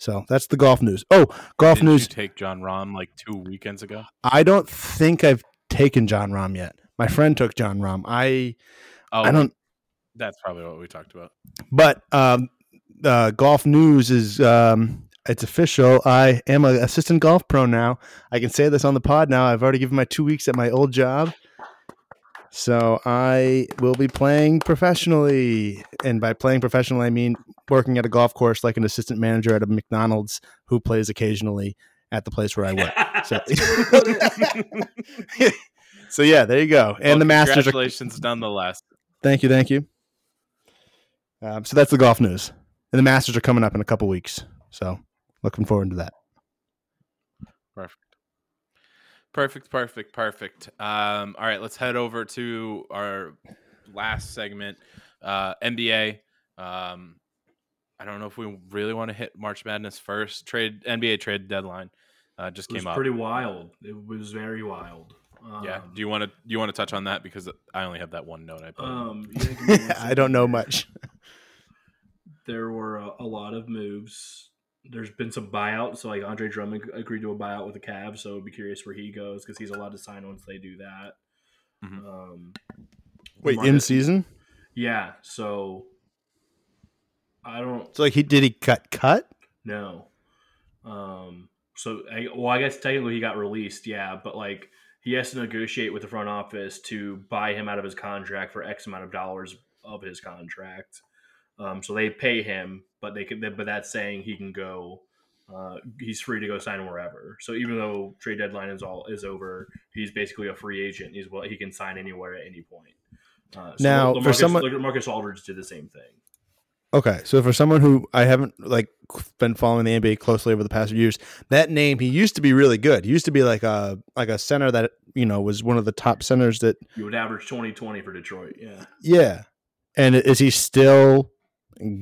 So that's the golf news. Oh, golf Did news. you take Jon Rahm like two weekends ago? I don't think I've taken Jon Rahm yet. My friend took Jon Rahm. I Oh, I don't. That's probably what we talked about. But um, uh, golf news is um, it's official. I am an assistant golf pro now. I can say this on the pod now. I've already given my two weeks at my old job. So I will be playing professionally, and by playing professionally, I mean working at a golf course like an assistant manager at a McDonald's who plays occasionally at the place where I work. So, so yeah, there you go. And Well, the Masters Congratulations, are Congratulations, nonetheless. Thank you, thank you. Um, so that's the golf news, and the Masters are coming up in a couple weeks. So looking forward to that. Perfect. Perfect, perfect, perfect. Um, all right, let's head over to our last segment, uh, NBA. Um, I don't know if we really want to hit March Madness first. Trade NBA trade deadline. uh, just It was came up. pretty wild. It was very wild. Um, yeah. Do you want to do you want to touch on that because I only have that one note I put. Um, yeah, give me one I don't know much. There were a, a lot of moves. There's been some buyouts. So like Andre Drummond agreed to a buyout with the Cavs. So I'd be curious where he goes because he's allowed to sign once they do that. Mhm. Um, Wait, Marcus- in season? Yeah. So I don't So like he did he cut cut? No. Um, so I, well, I guess technically he got released. Yeah, but like he has to negotiate with the front office to buy him out of his contract for X amount of dollars of his contract. Um, so they pay him, but they can. But that's saying he can go. Uh, he's free to go sign wherever. So even though trade deadline is all is over, he's basically a free agent. He's well, he can sign anywhere at any point. Uh, so Now, for LaMarcus, someone- Marcus Aldridge did the same thing. Okay, so for someone who I haven't like been following the NBA closely over the past years, that name he used to be really good. He used to be like a like a center that you know was one of the top centers that you would average 20-20 for Detroit. Yeah. yeah. And is he still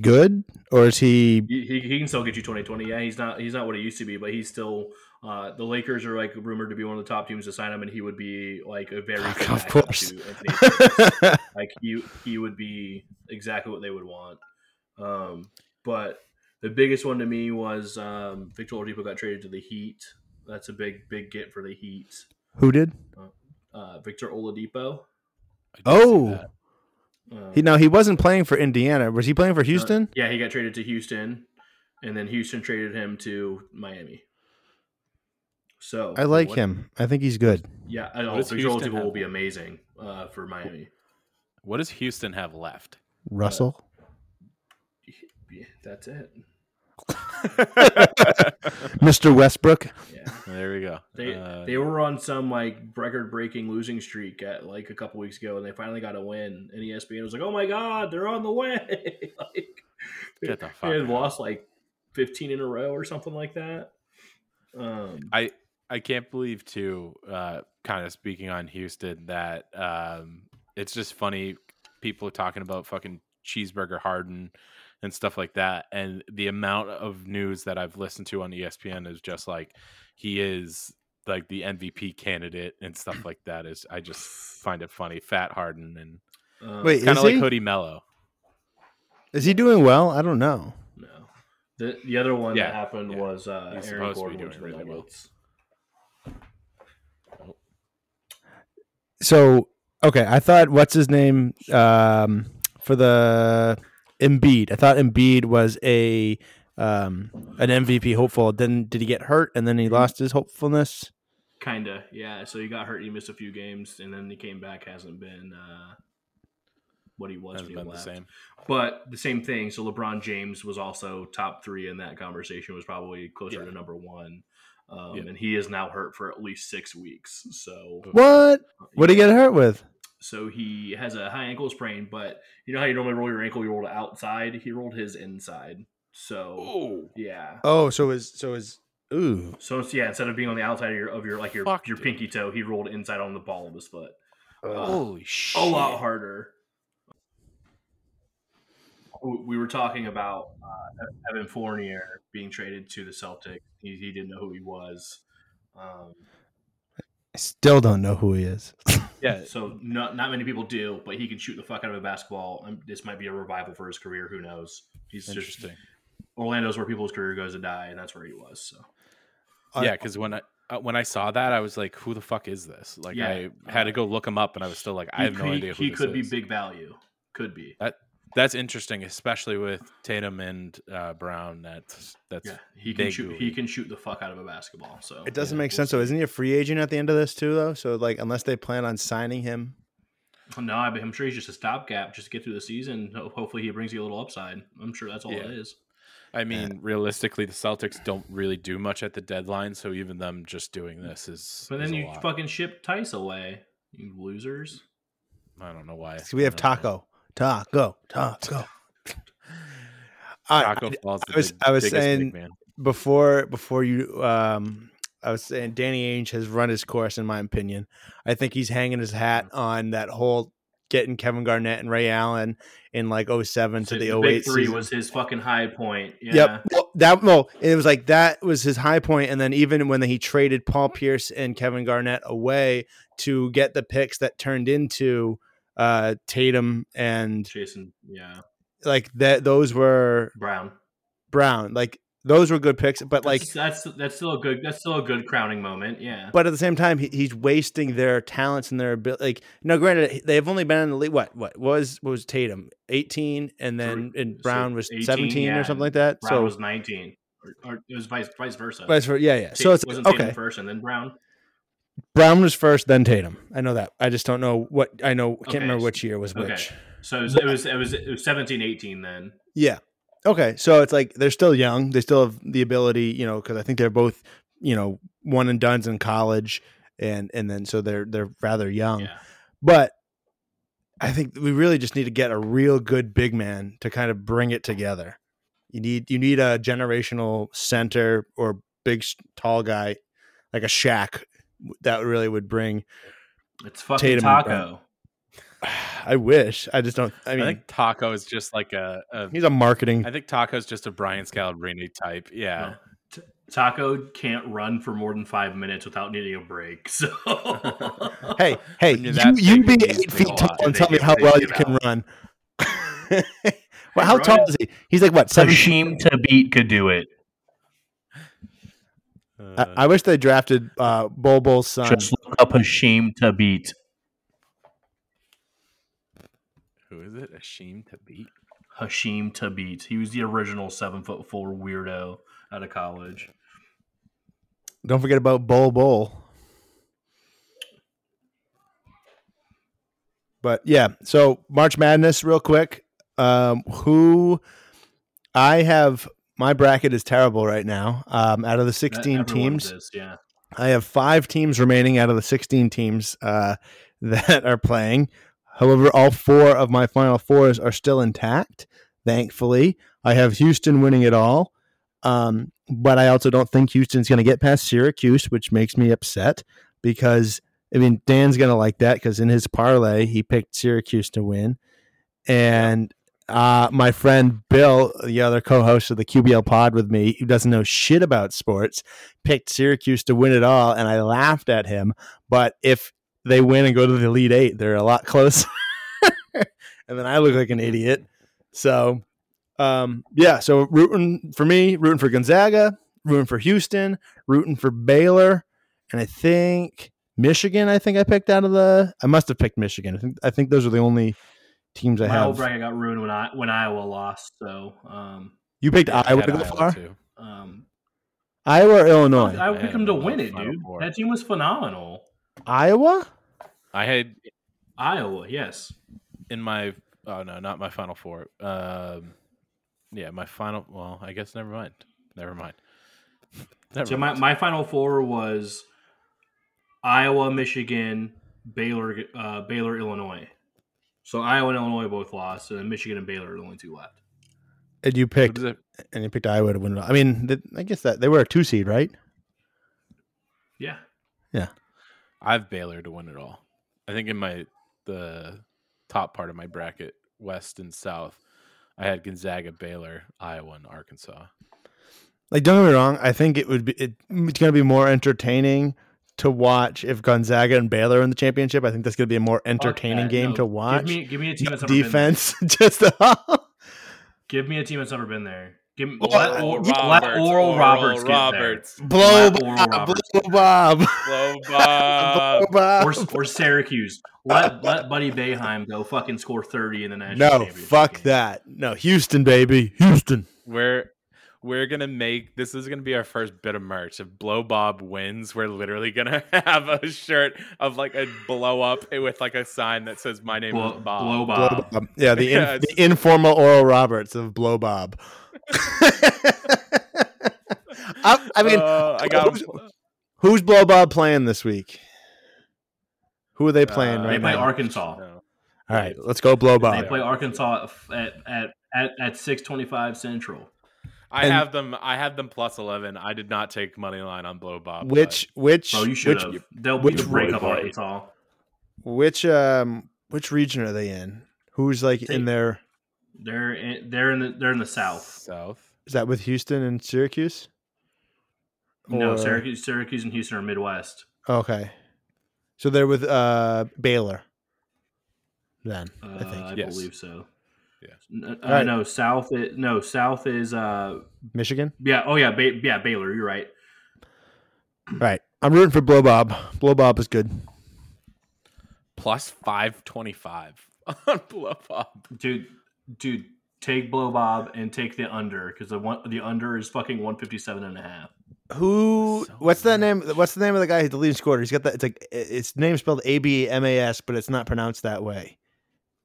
good or is he He, he, can still get you 2020. Yeah, he's not he's not what he used to be, but he's still uh, the Lakers are like rumored to be one of the top teams to sign him, and he would be like a very good Of course. like he he would be exactly what they would want. Um, but the biggest one to me was um, Victor Oladipo got traded to the Heat. That's a big big get for the Heat. who did? Uh, Victor Oladipo. I did see Oh. that. Um, He now he wasn't playing for Indiana. Was he playing for uh, Houston? yeah, he got traded to Houston, and then Houston traded him to Miami. So I like what- him. I think he's good. Yeah, I know. What does Victor Houston Oladipo will be amazing uh, for Miami. What does Houston have left? Russell. Yeah, that's it. Mr. Westbrook. Yeah, there we go. they Uh, they were on some like record-breaking losing streak at like a couple weeks ago, and they finally got a win. And ESPN was like, "Oh my god, they're on the way!" like, Get the fuck they fuck had out. lost like fifteen in a row or something like that. Um, I I can't believe too. Uh, kind of speaking on Houston, that um, it's just funny. People talking about fucking cheeseburger Harden and stuff like that, and the amount of news that I've listened to on ESPN is just like he is like the MVP candidate and stuff like that. Is I just find it funny. Fat Harden and um, Wait, kind Is of like he? Hoodie Melo. Is he doing well? I don't know. no. The the other one Yeah, that happened yeah. was uh, He's Aaron supposed Gordon to the doing really well. So okay, I thought what's his name um, for the Embiid. I thought Embiid was a um, an MVP hopeful. Then did he get hurt and then he lost his hopefulness? Kinda, yeah. So he got hurt. He missed a few games, and then he came back. Hasn't been uh, what he was Hasn't when he been the same. But the same thing. So LeBron James was also top three in that conversation. Was probably closer Yeah. to number one, um, Yeah. and he is now hurt for at least six weeks. So What? What did he get hurt with? So he has a high ankle sprain, but you know how you normally roll your ankle, you roll it outside. He rolled his inside. So Oh, yeah. Oh, so his so his ooh. So yeah, instead of being on the outside of your of your like your Fuck, your dude. pinky toe, he rolled inside on the ball of his foot. holy shit! a lot harder. We were talking about uh, Evan Fournier being traded to the Celtics. He, he didn't know who he was. Um, I still don't know who he is. Yeah, so not not many people do, but he can shoot the fuck out of a basketball. Um, this might be a revival for his career. Who knows? He's just interesting. Orlando's where people's career goes to die, and that's where he was. So yeah, because when I uh, when I saw that, I was like, "Who the fuck is this?" Like, Yeah, I had to go look him up, and I was still like, "I have no idea who He this could be big value. Could be. That's interesting, especially with Tatum and uh, Brown. That's that's Yeah, he can big shoot. He can shoot the fuck out of a basketball. So It doesn't yeah, make we'll sense. So isn't he a free agent at the end of this too, though? So like, unless they plan on signing him, No, I- I'm sure he's just a stopgap just to get through the season. Hopefully, he brings you a little upside. I'm sure that's all Yeah. it is. I mean, realistically, the Celtics don't really do much at the deadline, so even them just doing this is. But is then a you lot. fucking ship Theis away, you losers. I don't know why. we have I know. Tacko, Tacko, Tacko. I- Tacko Falls. I was- I was biggest big saying- man. before before you um I was saying Danny Ainge has run his course in my opinion. I think he's hanging his hat on that whole getting Kevin Garnett and Ray Allen in like 07 to the, the 08 big three season. was his fucking high point. Yeah. Yep. Well, that no, it was like that was his high point, and then even when he traded Paul Pierce and Kevin Garnett away to get the picks that turned into uh, Tatum and Jason, yeah, like that, those were Brown. Brown. Like those were good picks, but like, that's, that's that's still a good that's still a good crowning moment. Yeah, but at the same time, he, he's wasting their talents and their ability. Like, no, granted, they have only been in the league. What what was what was Tatum eighteen, and then and Brown was 18, seventeen yeah, or something like that. Brown so was nineteen, or, or it was vice vice versa. vice versa. yeah, yeah. Ta- So it's wasn't Tatum okay. first and then Brown. Brown was first, then Tatum. I know that. I just don't know what I know. Can't Okay, remember which year was okay. which. So it was, it was it was it was 17, 18 then. Yeah. Okay. So it's like they're still young. They still have the ability, you know, because I think they're both, you know, one and done's in college, and and then so they're they're rather young. Yeah. But I think we really just need to get a real good big man to kind of bring it together. You need you need a generational center or big tall guy like a Shaq that really would bring. It's fucking Tatum Tacko. I wish. I just don't. I I, mean, think Tacko is just like a. a he's a marketing. I think Tacko is just a Brian Scalabrine type. Yeah. T- Tacko can't run for more than five minutes without needing a break. So hey, hey, you, you're that you big, be eight feet tall and tell me how well you can out. run. well, how tall is he? He's like what seven? Hasheem Thabeet could do it. I, Uh, I wish they drafted uh, Bol Bol's son. Just look up Hasheem Thabeet. who is it? Ashim to beat. Hasheem Thabeet. He was the original seven foot four weirdo out of college. Don't forget about Bol Bol. But yeah, so March Madness, real quick. Um, who I have my bracket is terrible right now. Um, out of the sixteen Everyone teams, is, yeah. I have five teams remaining out of the 16 teams uh, that are playing. However, all four of my final fours are still intact. Thankfully, I have Houston winning it all. Um, but I also don't think Houston's going to get past Syracuse, which makes me upset because, I mean, Dan's going to like that because in his parlay, he picked Syracuse to win. And uh, my friend Bill, the other co host of the QBL pod with me, who doesn't know shit about sports, picked Syracuse to win it all, and I laughed at him. But if they win and go to the Elite Eight, they're a lot closer. and then I look like an idiot. So, um, yeah. So rooting for me, rooting for Gonzaga, rooting for Houston, rooting for Baylor, and I think Michigan. I think I picked out of the. I must have picked Michigan. I think I think those are the only teams I My old have. bracket got ruined when I when Iowa lost. So um, You picked I Iowa had to go Iowa, far. um, Iowa or Illinois? I, I picked had them to win it, dude. Four. That team was phenomenal. Iowa. I had Iowa, yes. in my oh no, not my final four. Um, yeah, my final. Well, I guess never mind. Never mind. Never So my, my final four was Iowa, Michigan, Baylor, uh, Baylor, Illinois. So Iowa and Illinois both lost, and then Michigan and Baylor are the only two left. And you picked does it- and you picked Iowa to win it. all. I mean, th- I guess that they were a two seed, right? Yeah, yeah. I have Baylor to win it all. I think in my the top part of my bracket, West and South, I had Gonzaga, Baylor, Iowa, and Arkansas. Like, don't get me wrong. I think it would be it, it's going to be more entertaining to watch if Gonzaga and Baylor are in the championship. I think that's going to be a more entertaining that. game No, to watch. Give me, give me a team No that's never been there. defense, just uh, Give me a team that's never been there. Give me Well, let, Oral or, let Oral Roberts, get Roberts. blow Let Oral Bob, Roberts. blow Bob, Blow Bob. blow Bob. Or, or Syracuse. Let let Buddy Boeheim go fucking score thirty in the national no, fuck game. that. No, Houston, baby, Houston. We're we're gonna make this is gonna be our first bit of merch. If Blow Bob wins, we're literally gonna have a shirt of like a blow up with like a sign that says "My name Blow, is Bob." blow Blow Bob. Bob. Yeah, the, in, Yeah, the informal Oral Roberts of Blow Bob. I, I mean, Uh, I got who's, who's Blow Bob playing this week? Who are they playing Uh, They right play now? Arkansas. No. All right, let's go Blow Bob. They play Arkansas at at at, at six twenty five Central. I And- have them. I have them plus eleven. I did not take money line on Blow Bob. Which which Oh, you should which have. They'll which which break up boy? Arkansas. which um which region are they in? Who's like in They- their They're in, they're in the they're in the south. South. Is that with Houston and Syracuse? No, Syracuse, Syracuse and Houston are Midwest. Okay. So they're with uh Baylor. Then Uh, I think I Yes. believe so. Yeah. N- Uh, All right. No, South. Is, no, South is. Uh, Michigan. yeah. Oh yeah. Ba- yeah. Baylor. You're right. All right. I'm rooting for Blow Bob. Blow Bob is good. Plus 525 on Blow Bob. Dude. Dude. Take Blow Bob and take the under because the one the under is fucking 157 and a half. Who? So what's that name? What's the name of the guy who's the leading scorer? He's got that. It's like it's name spelled A B M A S, but it's not pronounced that way.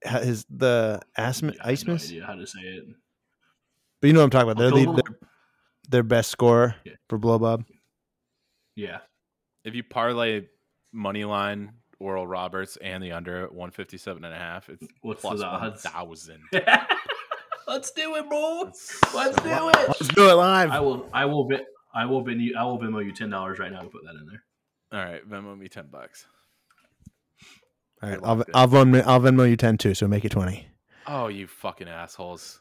Ha- His the Asmus I have no Ismus, idea how to say it. but you know what I'm talking about. They're the, their, their best scorer Yeah. for Blow Bob. Yeah. If you parlay money line Oral Roberts and the under at 157 and a half, it's What's plus the odds? 1000. Let's do it, bro. That's Let's do much. it. Let's do it live. I will. I will. Vi- I will. Vin you, I will Venmo you ten dollars right now to put that in there. All right, Venmo me 10 bucks. All right, I I'll. I'll, Venmo, I'll Venmo you ten too. So make it twenty. Oh, you fucking assholes.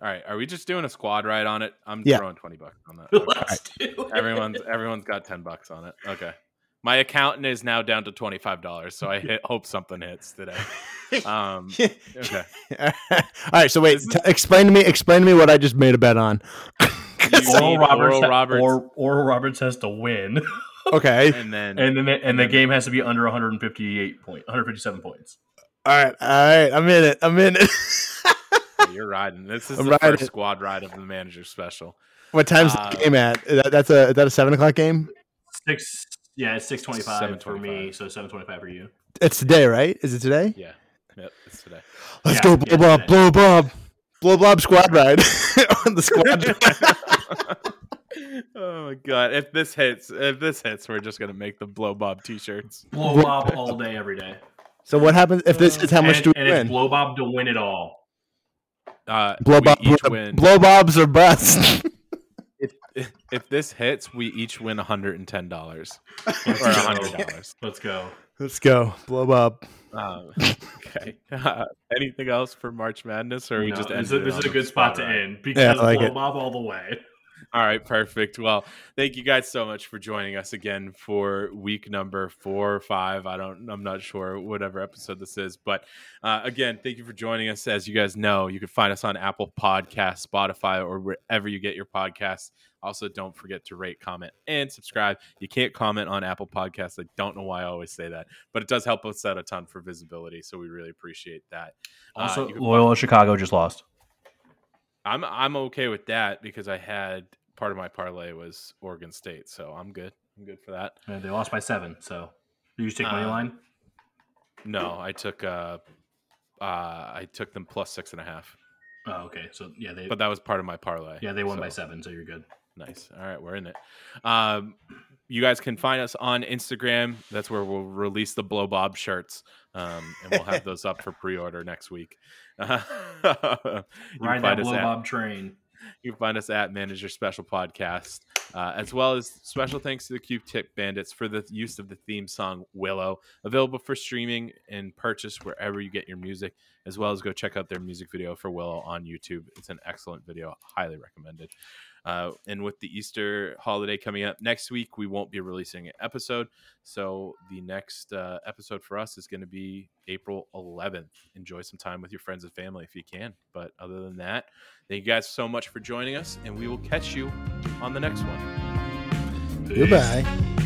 All right, are we just doing a squad ride on it? I'm Yeah. throwing 20 bucks on that. Okay. Let's do it. everyone's everyone's got 10 bucks on it. Okay. My accountant is now down to $25, so I hit, hope something hits today. Um, okay. All right. So wait. T- explain to me. Explain to me what I just made a bet on. You Oral need Roberts, Oral Roberts, Or, Oral Roberts has to win, okay. and then and then the, and the then- game has to be under 158 point, 157 points. All right. All right. I'm in it. I'm in it. You're riding. This is I'm the riding first squad ride of the manager special. what time's Uh, the game at? That, that's a is that a seven o'clock game? Six, yeah, it's 625 for me, so 725 for you. It's today, right? Is it today? Yeah. Yep, it's today. Let's Yeah, go, blow yeah, Bob, today. blow Bob, blow Bob squad ride on the squad. oh my god! If this hits, if this hits, we're just gonna make the blow bob t-shirts. Blow Bob all day, every day. so what happens if this is how much and, do we and it's win? Blow Bob to win it all. Uh, Blow Bob, each blow, win. blow Bobs or bust. if, if, if this hits, we each win hundred and ten dollars or hundred dollars. Let's go. Let's go, blow Bob. Um, okay. Uh, anything else for March Madness, or are we just this, ending is, it this is a good spot to end because I like Blow it. Bob all the way. All right, perfect. Well, thank you guys so much for joining us again for week number four or five. I don't, I'm not sure whatever episode this is, but uh, again, thank you for joining us. As you guys know, you can find us on Apple Podcasts, Spotify, or wherever you get your podcasts. Also, don't forget to rate, comment, and subscribe. You can't comment on Apple Podcasts. I don't know why I always say that, but it does help us out a ton for visibility. So we really appreciate that. Uh, Also, can Loyola Chicago just lost. I'm I'm okay with that because I had part of my parlay was Oregon State, so I'm good. I'm good for that. They lost by seven. So, did you just take money Uh, line? No, I took uh, uh I took them plus six and a half, Oh, okay. So yeah, they but that was part of my parlay. yeah they won by seven. So you're good. Nice. All right, we're in it. Um, you guys can find us on Instagram. That's where we'll release the Blow Bob shirts, um, and we'll have those up for pre-order next week. can Ride that blow bob train. You can find us at Manager Special Podcast, uh, as well as special thanks to the Q Tip Bandits for the use of the theme song Willow, available for streaming and purchase wherever you get your music, as well as go check out their music video for Willow on YouTube. It's an excellent video, highly recommended. Uh, and with the Easter holiday coming up next week, we won't be releasing an episode. So the next uh, episode for us is going to be April 11th. Enjoy some time with your friends and family if you can. But other than that, thank you guys so much for joining us, and we will catch you on the next one. Peace. Goodbye.